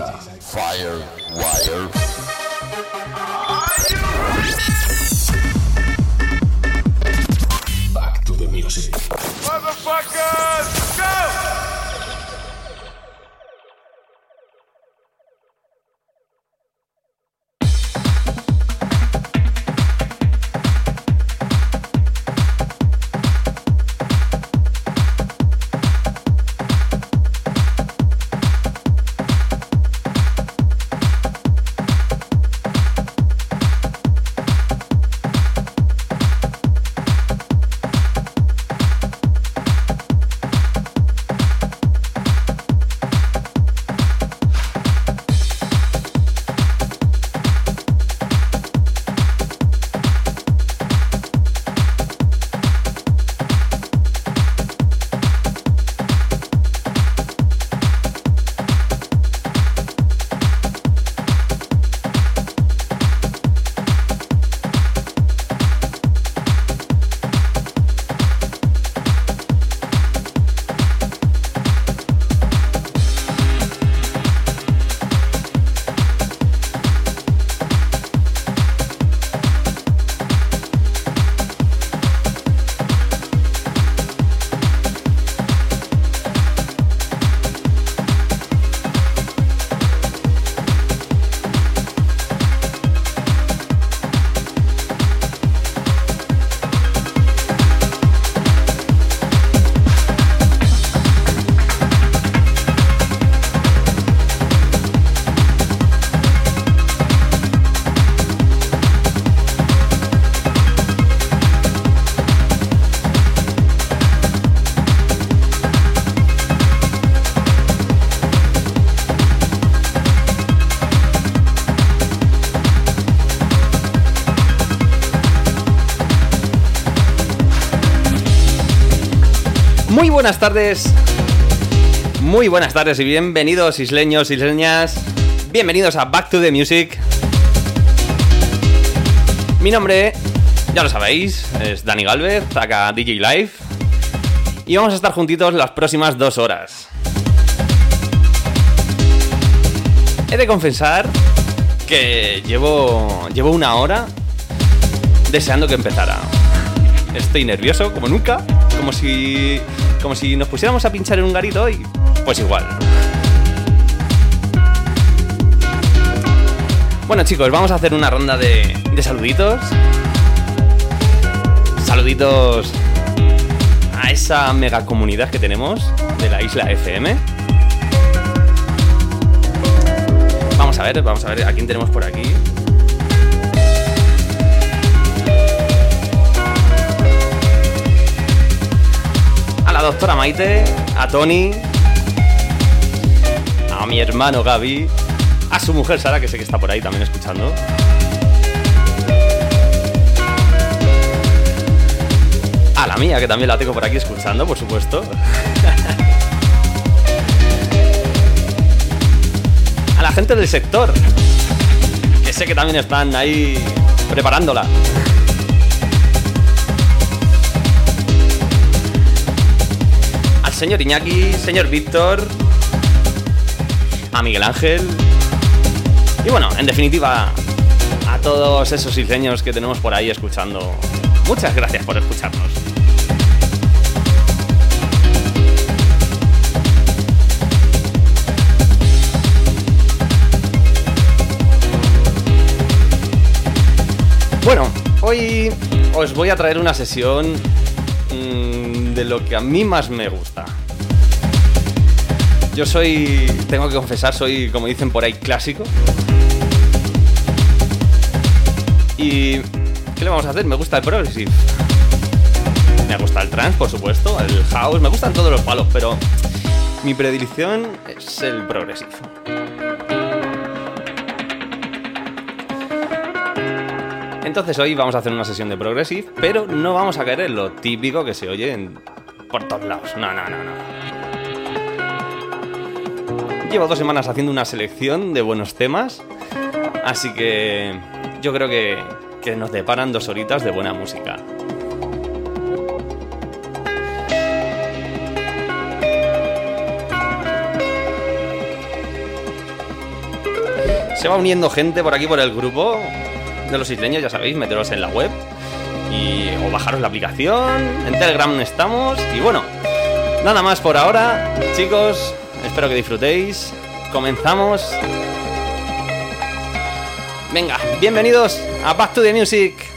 DJ Live Buenas tardes. Muy buenas tardes y bienvenidos isleños, isleñas. Bienvenidos a Back to the Music. Mi nombre, ya lo sabéis, es Dani Galvez, acá DJ Live. Y vamos a estar juntitos las próximas dos horas. He de confesar que llevo, llevo una hora deseando que empezara. Estoy nervioso, como nunca, como si, como si nos pusiéramos a pinchar en un garito y pues igual. Bueno chicos, vamos a hacer una ronda de, saluditos. Saluditos a esa mega comunidad que tenemos de la isla FM. Vamos a ver, vamos a ver a quién tenemos por aquí. Doctora Maite, a Tony, a mi hermano Gaby, a su mujer Sara, que sé que está por ahí también escuchando. A la mía, que también la tengo por aquí escuchando, por supuesto. A la gente del sector, que sé que también están ahí preparándola. Señor Iñaki, señor Víctor, a Miguel Ángel. Y bueno, en definitiva, a todos esos isleños que tenemos por ahí escuchando. Muchas gracias por escucharnos. Bueno, hoy os voy a traer una sesión de lo que a mí más me gusta. Yo soy, tengo que confesar, soy, como dicen por ahí, clásico. Y, ¿qué le vamos a hacer? Me gusta el progressive. Me gusta el trance, por supuesto, el house, me gustan todos los palos, pero mi predilección es el progressive. Entonces hoy vamos a hacer una sesión de Progressive, pero no vamos a caer en lo típico que se oye en- por todos lados. No, no, no, no. Llevo dos semanas haciendo una selección de buenos temas, así que yo creo que, que nos deparan dos horitas de buena música. se va uniendo gente por aquí por el grupo de los isleños, ya sabéis, meteros en la web y, o bajaros la aplicación. En Telegram estamos. Y bueno, nada más por ahora, chicos. Espero que disfrutéis. Comenzamos. Venga, bienvenidos a Back to the Music.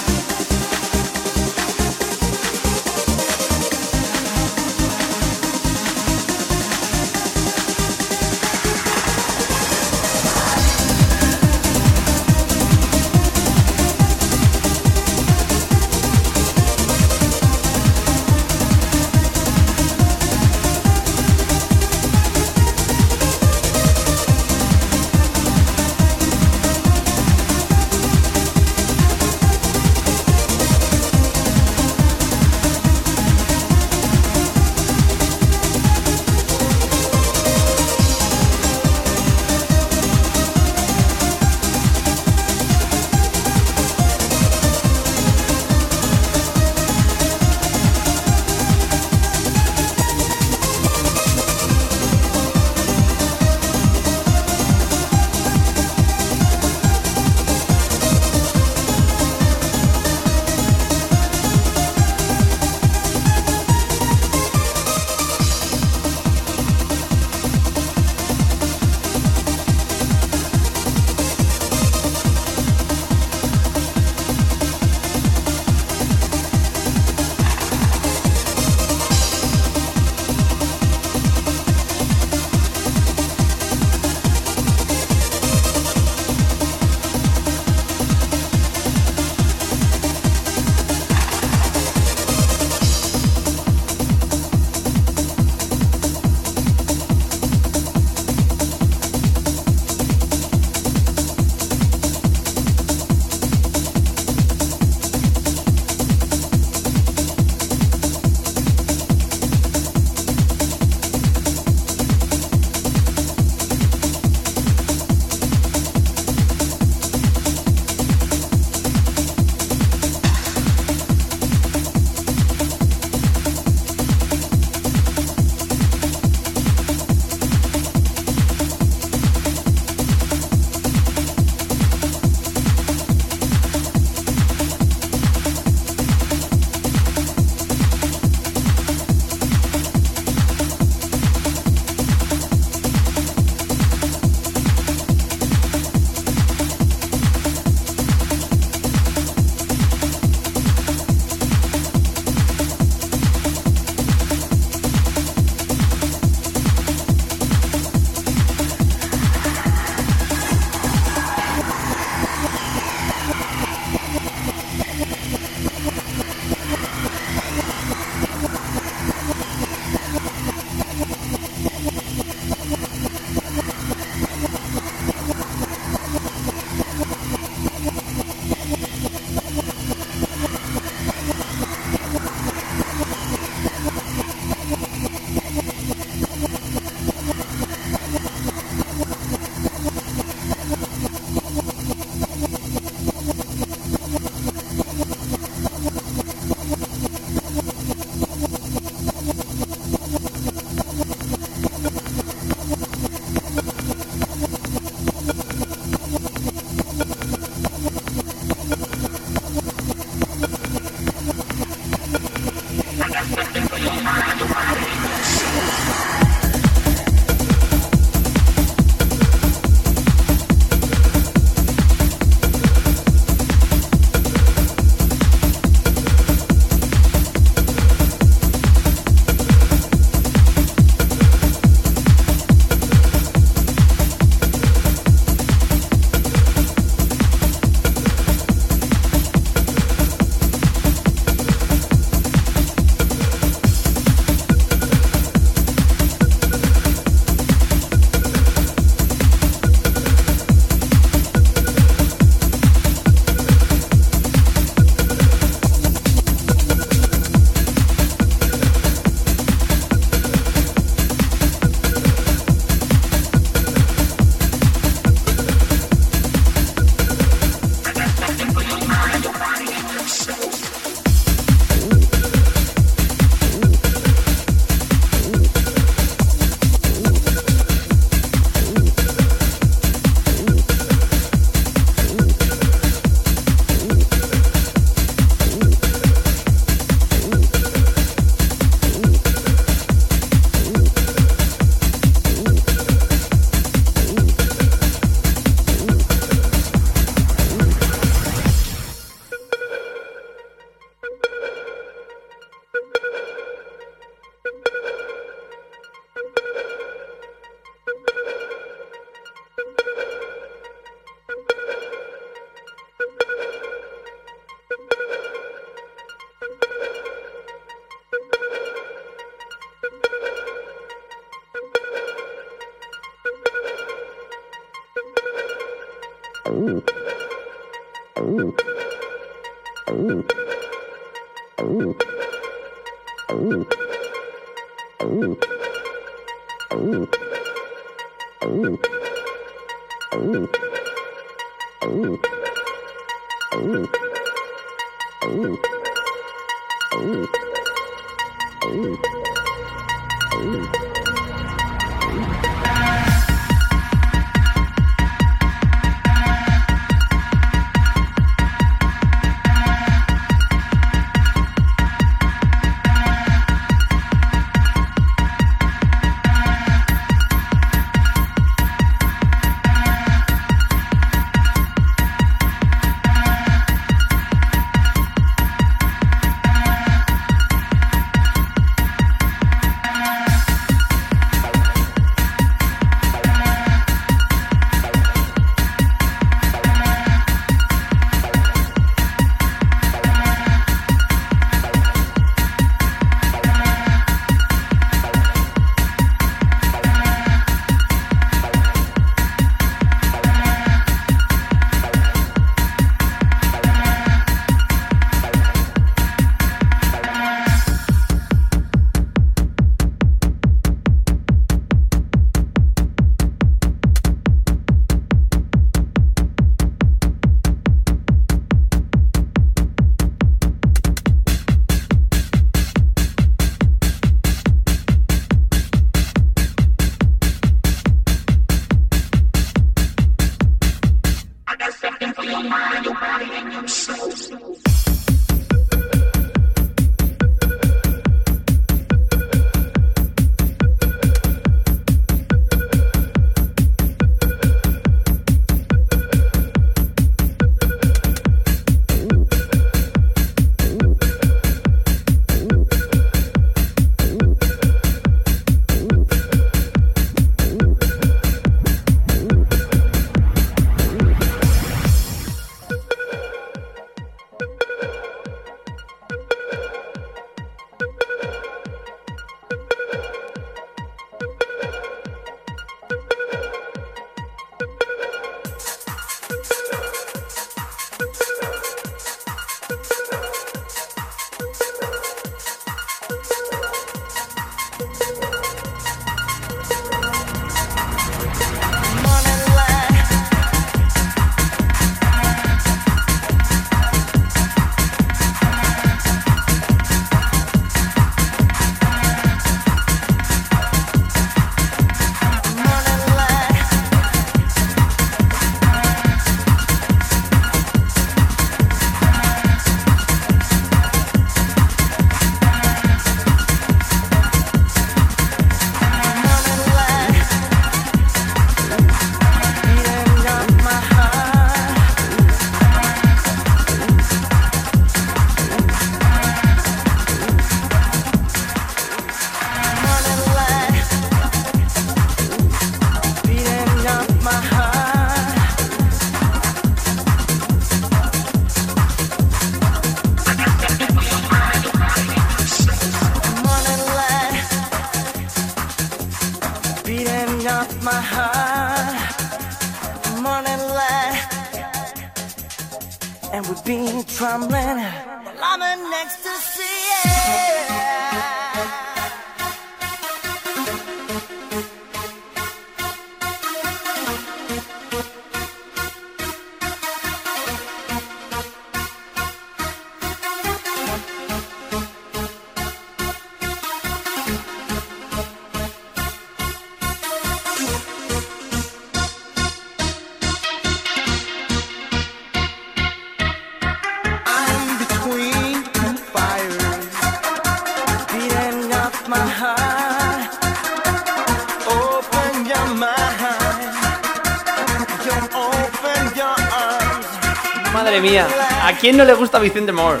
Quién no le gusta Vicente Moore?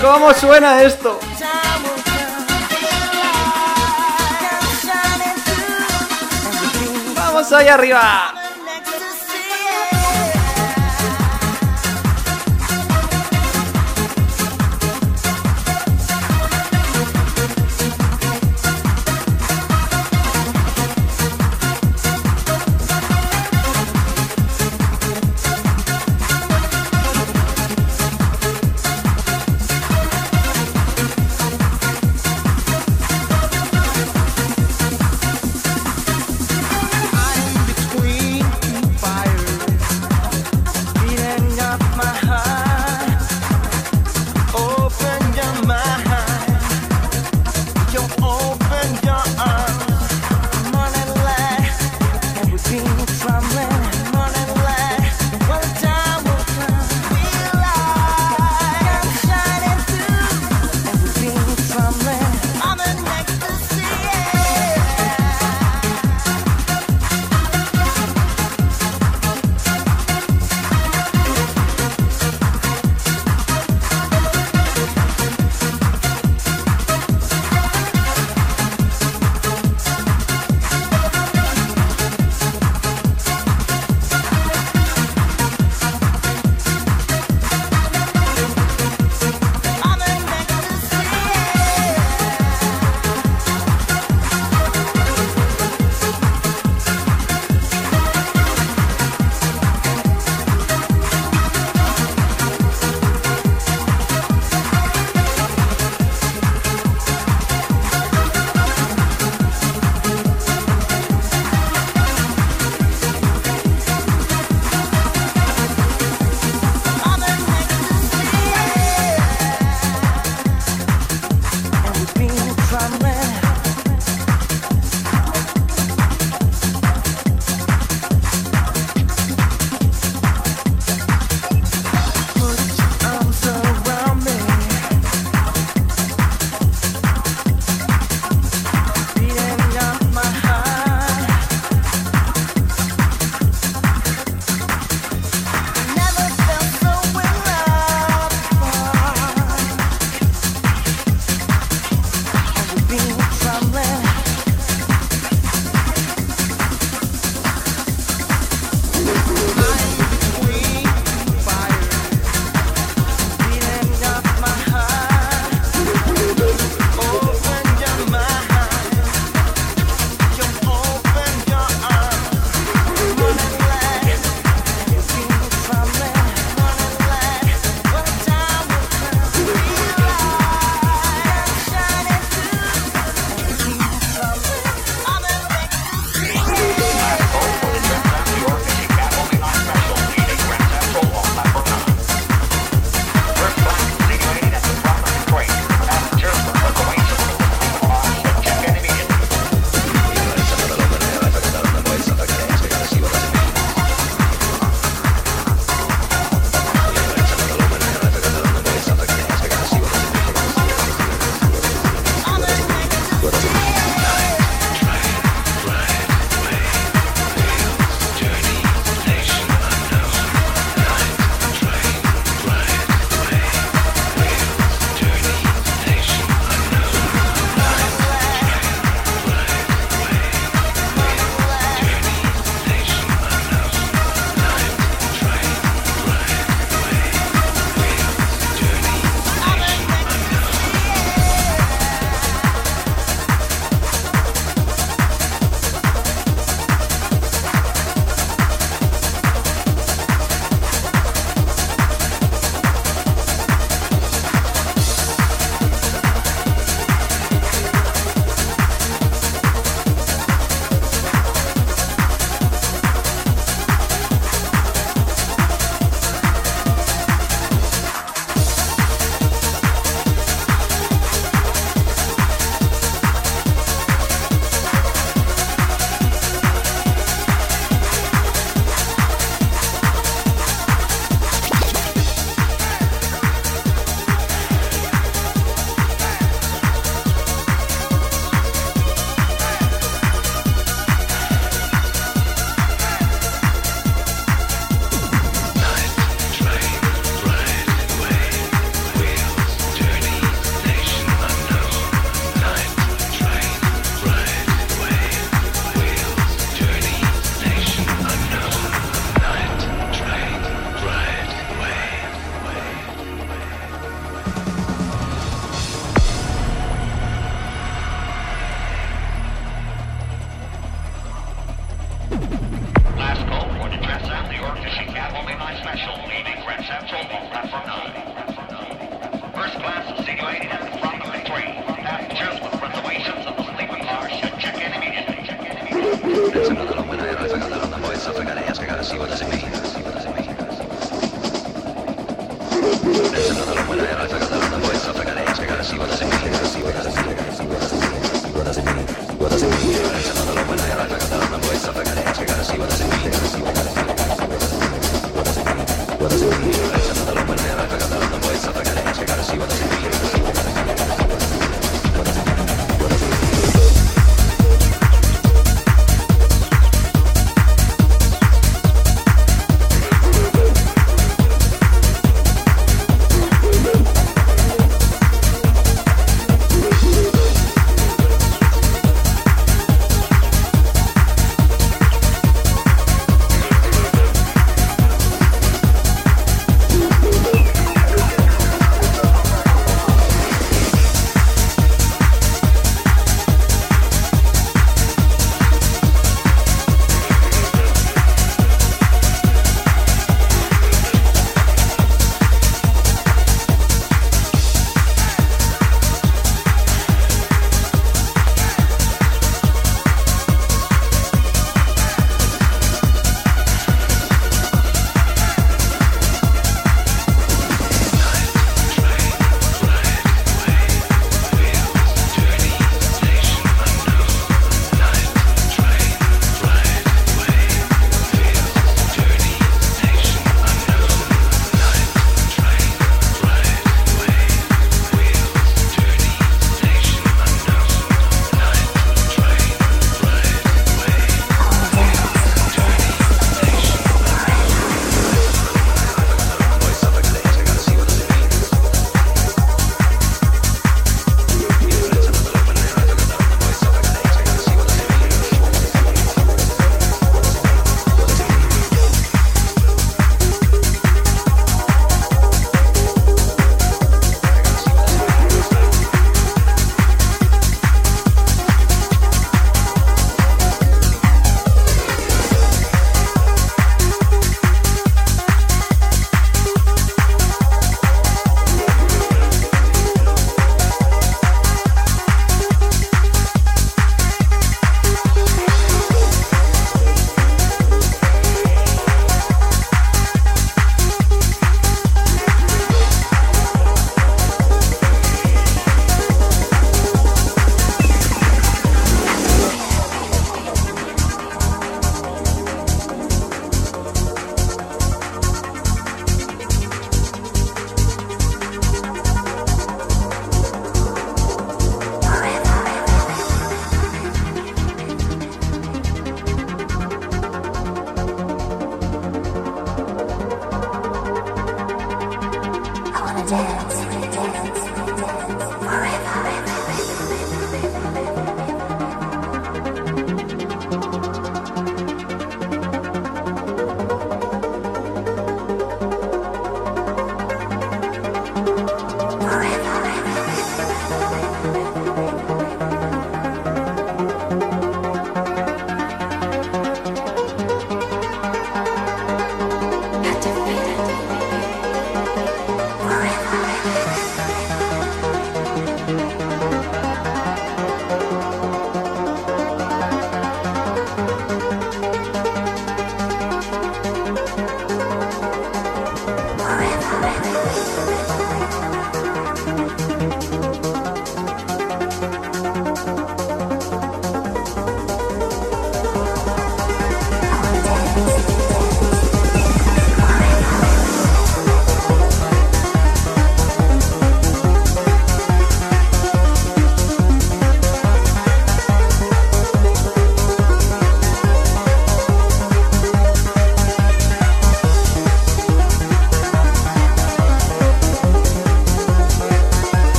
¿Cómo suena esto? ¡Vamos allá arriba!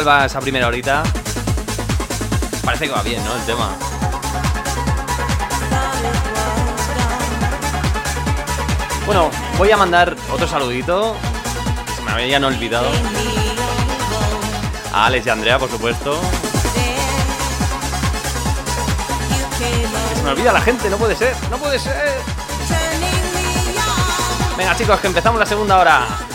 ¿Qué tal va esa primera horita? Parece que va bien, ¿no? El tema. Bueno, voy a mandar otro saludito. Se me habían olvidado. A Alex y Andrea, por supuesto. Se me olvida la gente, no puede ser, no puede ser. Venga chicos, que empezamos la segunda hora.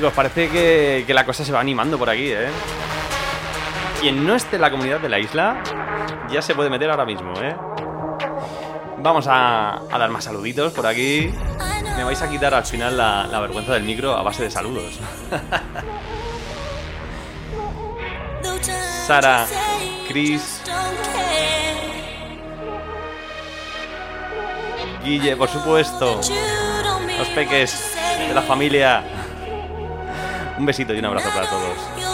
Chicos, parece que, que la cosa se va animando por aquí, ¿eh? Quien no esté en la comunidad de la isla, ya se puede meter ahora mismo, ¿eh? Vamos a, dar más saluditos por aquí. Me vais a quitar al final la, la vergüenza del micro a base de saludos. Sara, Chris, Guille, por supuesto. Los peques de la familia. Un besito y un abrazo para todos.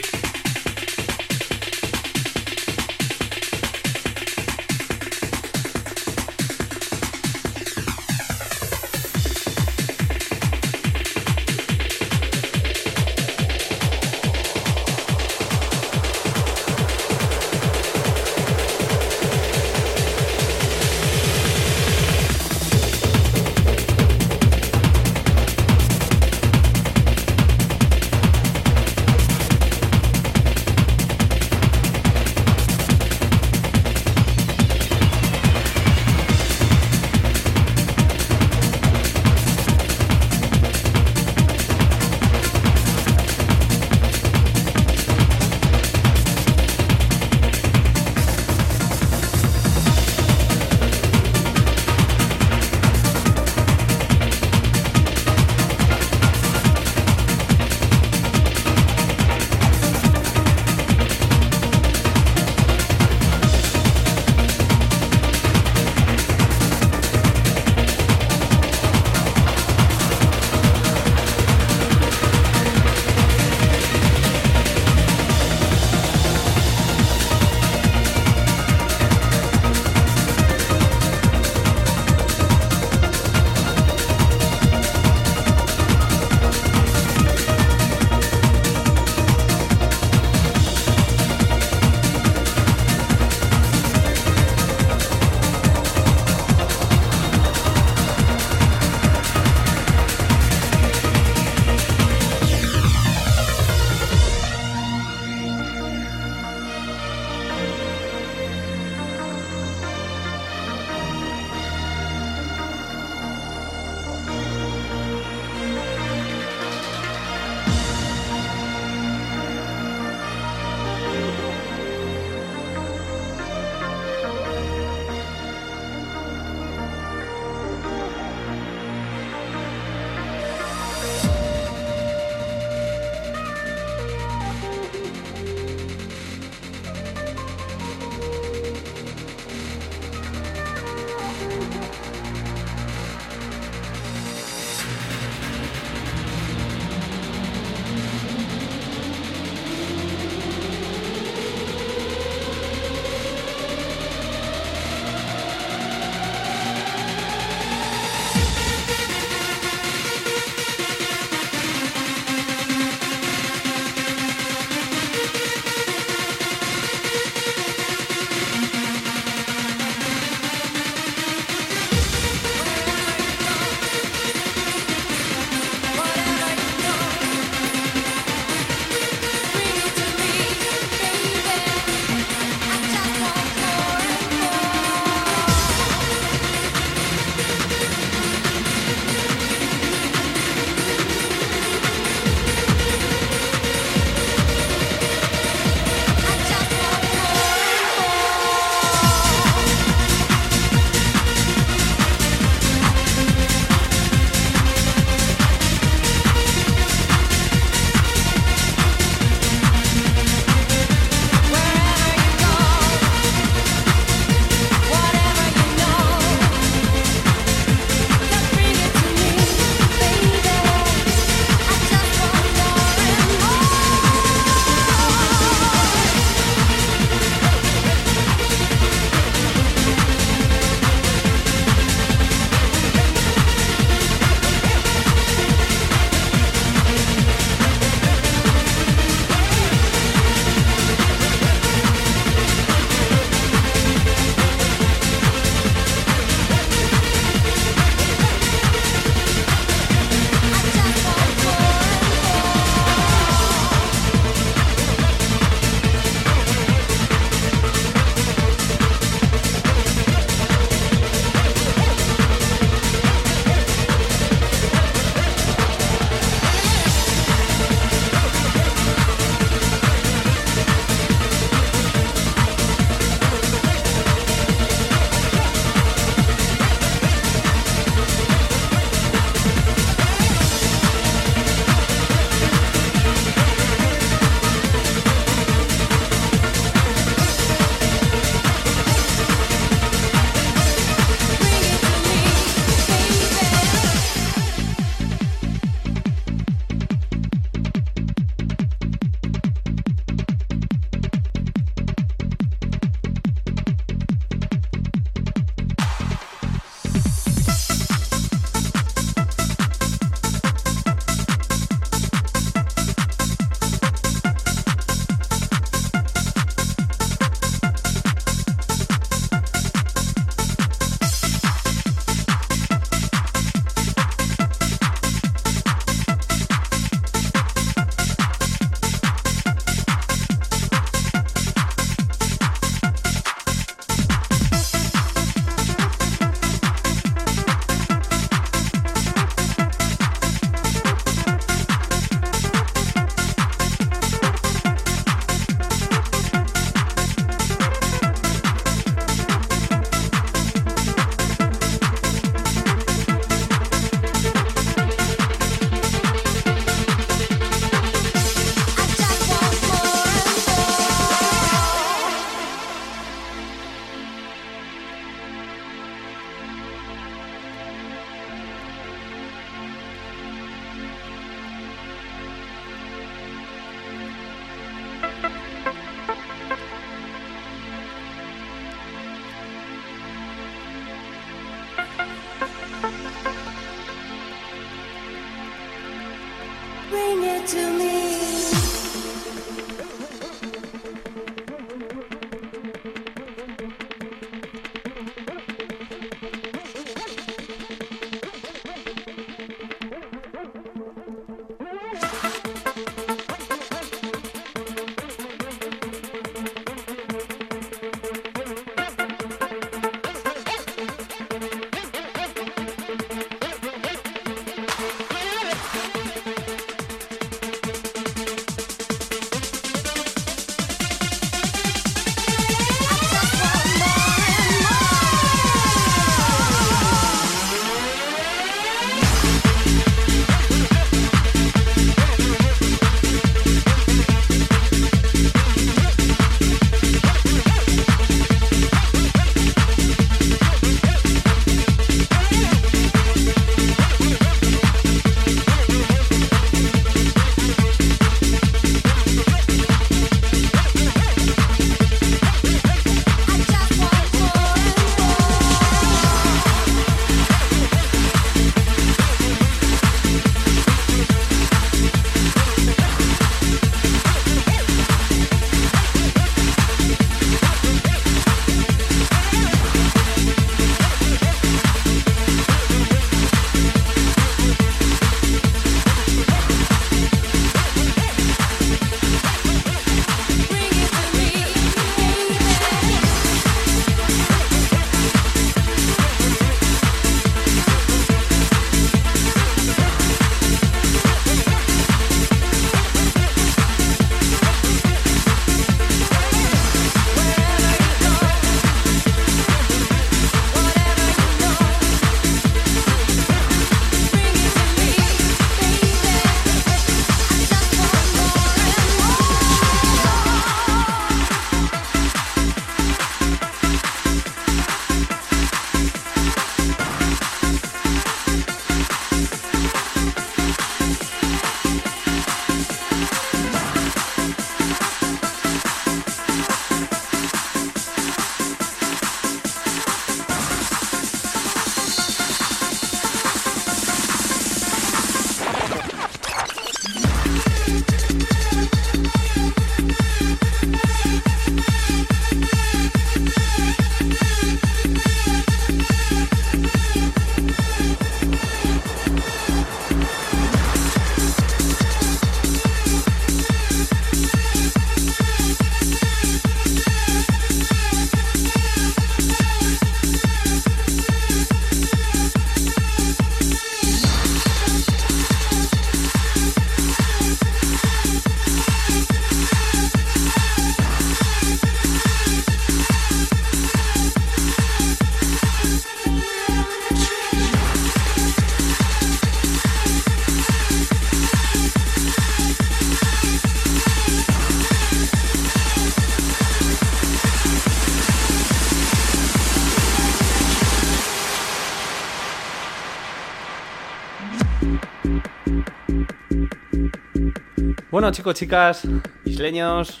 Bueno, chicos, chicas, isleños,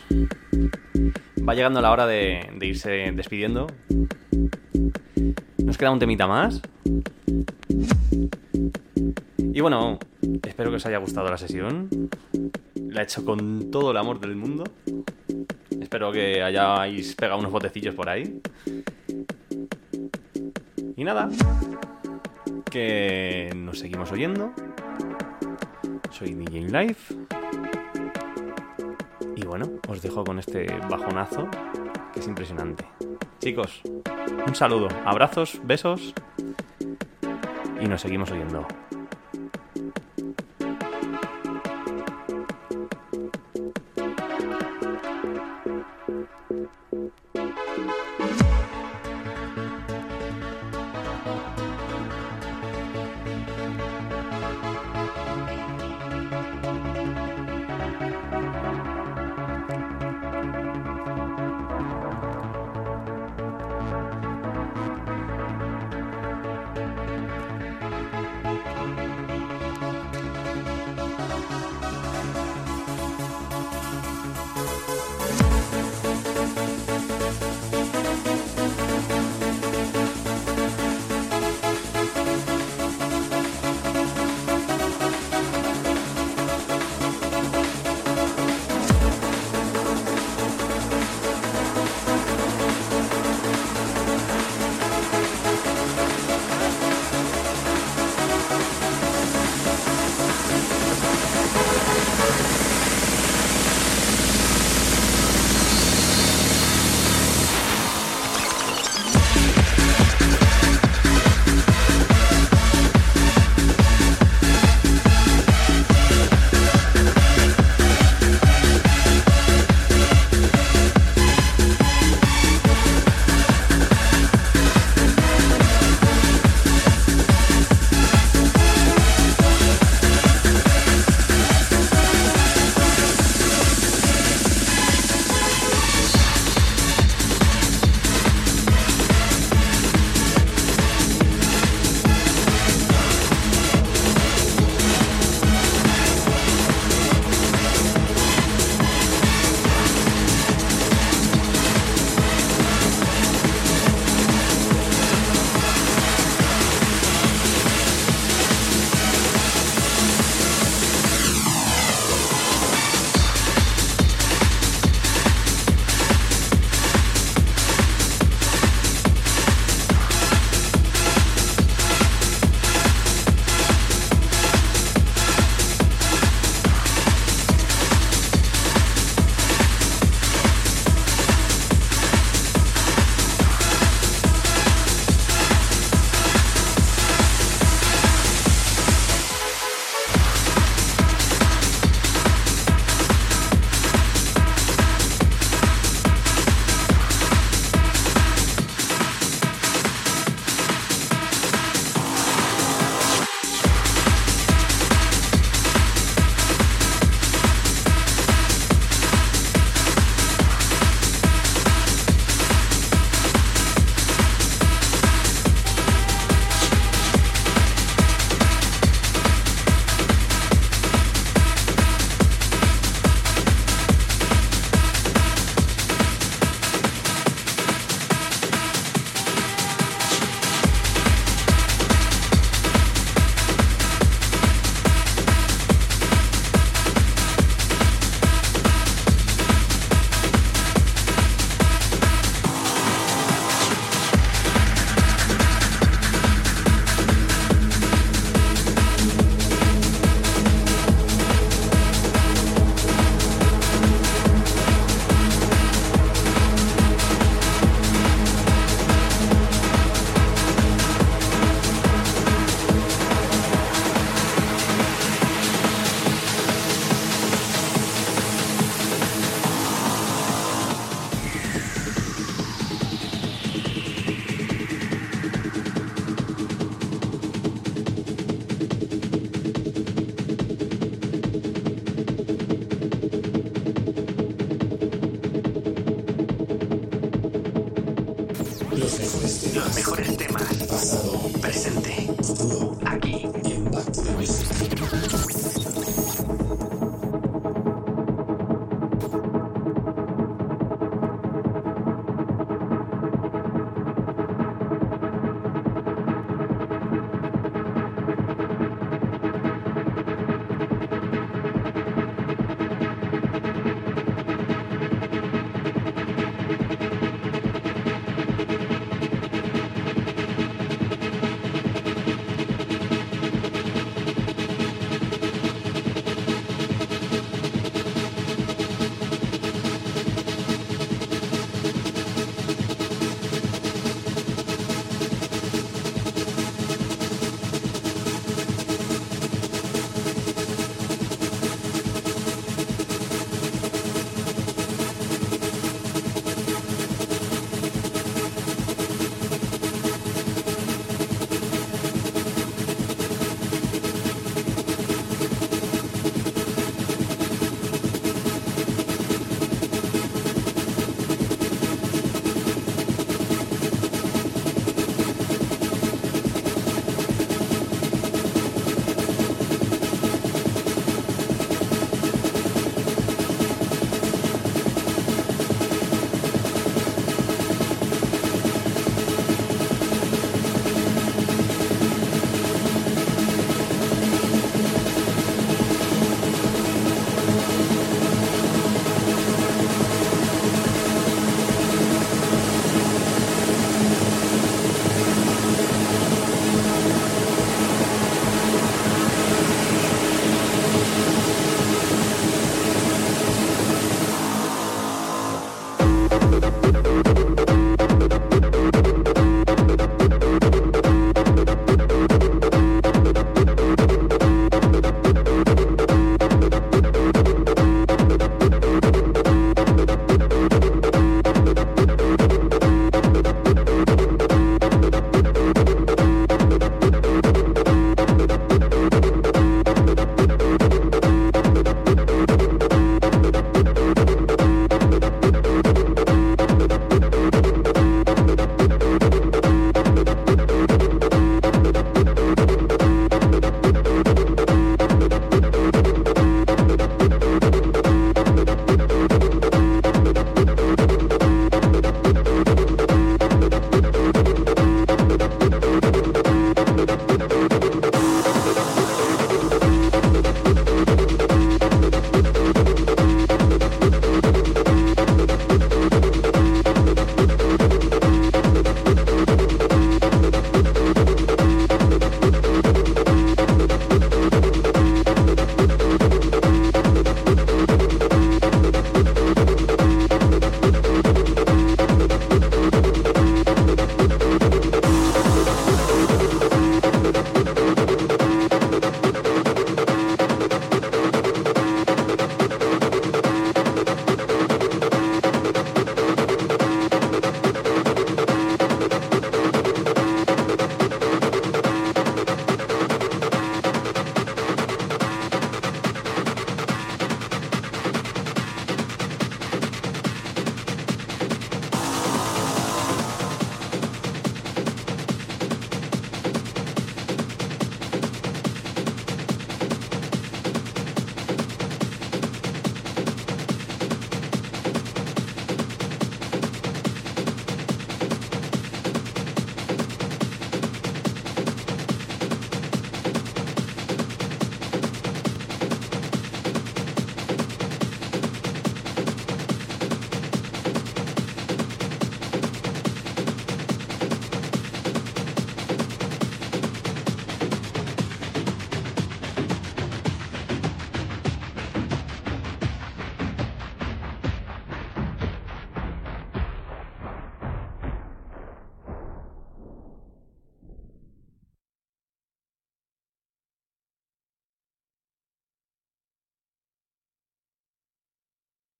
va llegando la hora de, irse despidiendo. Nos queda un temita más. Y bueno, espero que os haya gustado la sesión. La he hecho con todo el amor del mundo. Espero que hayáis pegado unos botecillos por ahí. Y nada, que nos seguimos oyendo. Soy DJ Life. Bueno, os dejo con este bajonazo que es impresionante. Chicos, un saludo, abrazos, besos y nos seguimos oyendo.